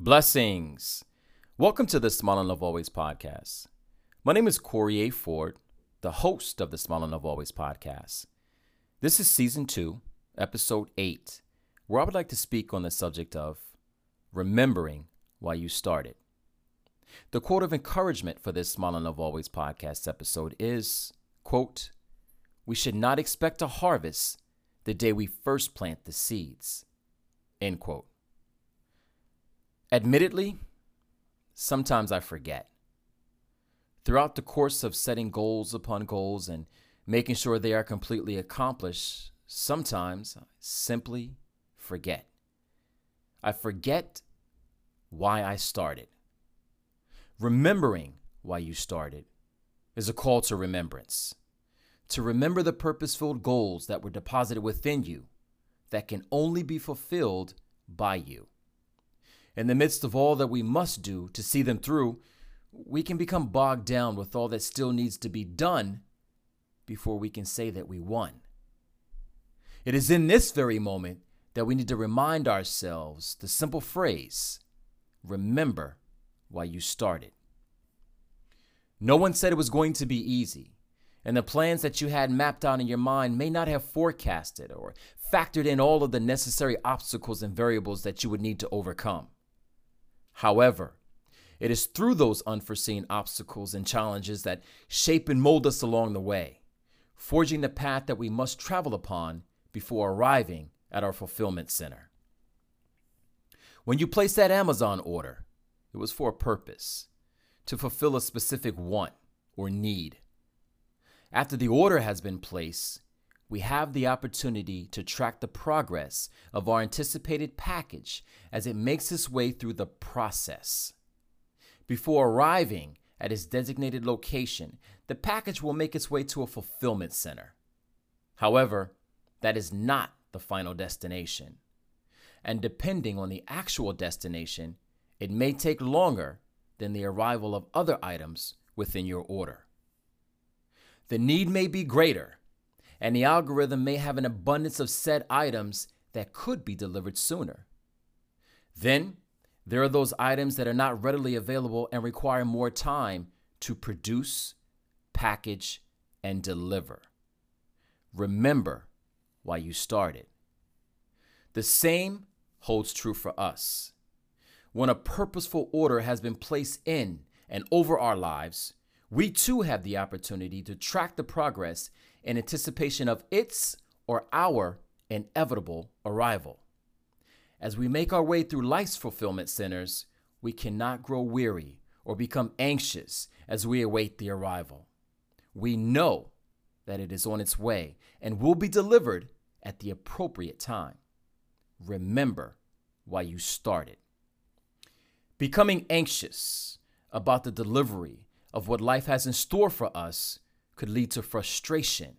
Blessings. Welcome to the Smile and Love Always podcast. My name is Corey A. Ford, the host of the Smile and Love Always podcast. This is season two, episode eight, where I would like to speak on the subject of remembering why you started. The quote of encouragement for this Smile and Love Always podcast episode is, quote, we should not expect a harvest the day we first plant the seeds, end quote. Admittedly, sometimes I forget. Throughout the course of setting goals upon goals and making sure they are completely accomplished, sometimes I simply forget. I forget why I started. Remembering why you started is a call to remembrance. To remember the purpose filled goals that were deposited within you that can only be fulfilled by you. In the midst of all that we must do to see them through, we can become bogged down with all that still needs to be done before we can say that we won. It is in this very moment that we need to remind ourselves the simple phrase remember why you started. No one said it was going to be easy, and the plans that you had mapped out in your mind may not have forecasted or factored in all of the necessary obstacles and variables that you would need to overcome. However, it is through those unforeseen obstacles and challenges that shape and mold us along the way, forging the path that we must travel upon before arriving at our fulfillment center. When you place that Amazon order, it was for a purpose to fulfill a specific want or need. After the order has been placed, we have the opportunity to track the progress of our anticipated package as it makes its way through the process. Before arriving at its designated location, the package will make its way to a fulfillment center. However, that is not the final destination. And depending on the actual destination, it may take longer than the arrival of other items within your order. The need may be greater, and the algorithm may have an abundance of said items that could be delivered sooner. Then, there are those items that are not readily available and require more time to produce, package, and deliver. Remember why you started. The same holds true for us. When a purposeful order has been placed in and over our lives, we too have the opportunity to track the progress in anticipation of its or our inevitable arrival. As we make our way through life's fulfillment centers, we cannot grow weary or become anxious as we await the arrival. We know that it is on its way and will be delivered at the appropriate time. Remember why you started. Becoming anxious about the delivery of what life has in store for us could lead to frustration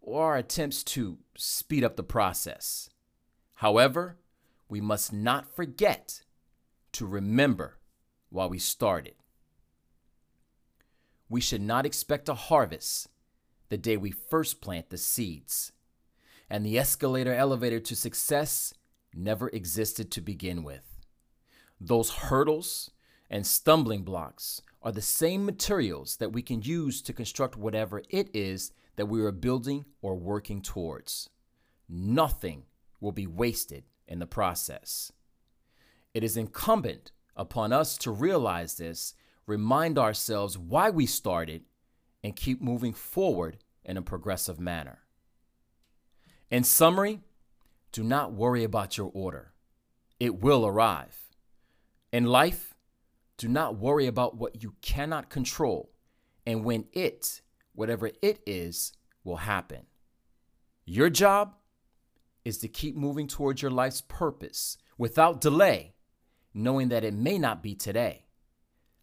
or our attempts to speed up the process. However, we must not forget to remember why we started. We should not expect a harvest the day we first plant the seeds. And the escalator elevator to success never existed to begin with. Those hurdles and stumbling blocks are the same materials that we can use to construct whatever it is that we are building or working towards. Nothing will be wasted in the process. It is incumbent upon us to realize this, remind ourselves why we started, and keep moving forward in a progressive manner. In summary, do not worry about your order. It will arrive. In life, do not worry about what you cannot control and when it whatever it is will happen. Your job is to keep moving towards your life's purpose without delay, knowing that it may not be today.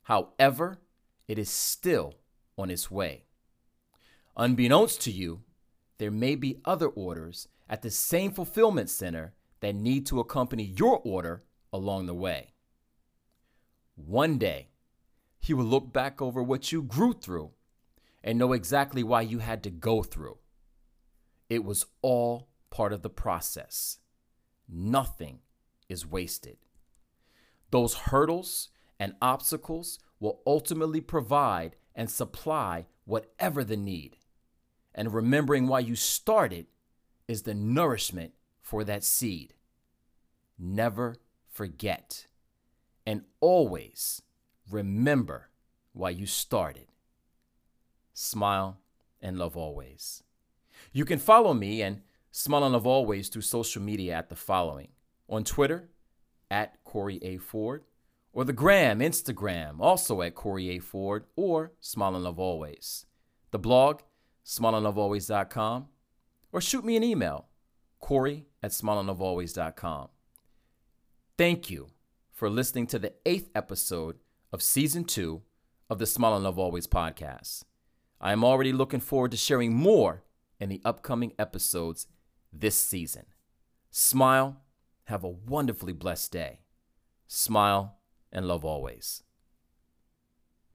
However, it is still on its way. Unbeknownst to you, there may be other orders at the same fulfillment center that need to accompany your order along the way. One day, he will look back over what you grew through and know exactly why you had to go through. It was all part of the process. Nothing is wasted. Those hurdles and obstacles will ultimately provide and supply whatever the need. And remembering why you started is the nourishment for that seed. Never forget. And always remember why you started. Smile and love always. You can follow me and Smile and Love Always through social media at the following on Twitter at Corey A. Ford, or the gram, Instagram, also at Corey A. Ford, or Smile and Love Always. The blog, smileandlovealways.com, or shoot me an email, Corey at smileandlovealways.com. Thank you for listening to the eighth episode of season two of the Smile and Love Always podcast. I am already looking forward to sharing more in the upcoming episodes this season. Smile have a wonderfully blessed day. Smile and love always.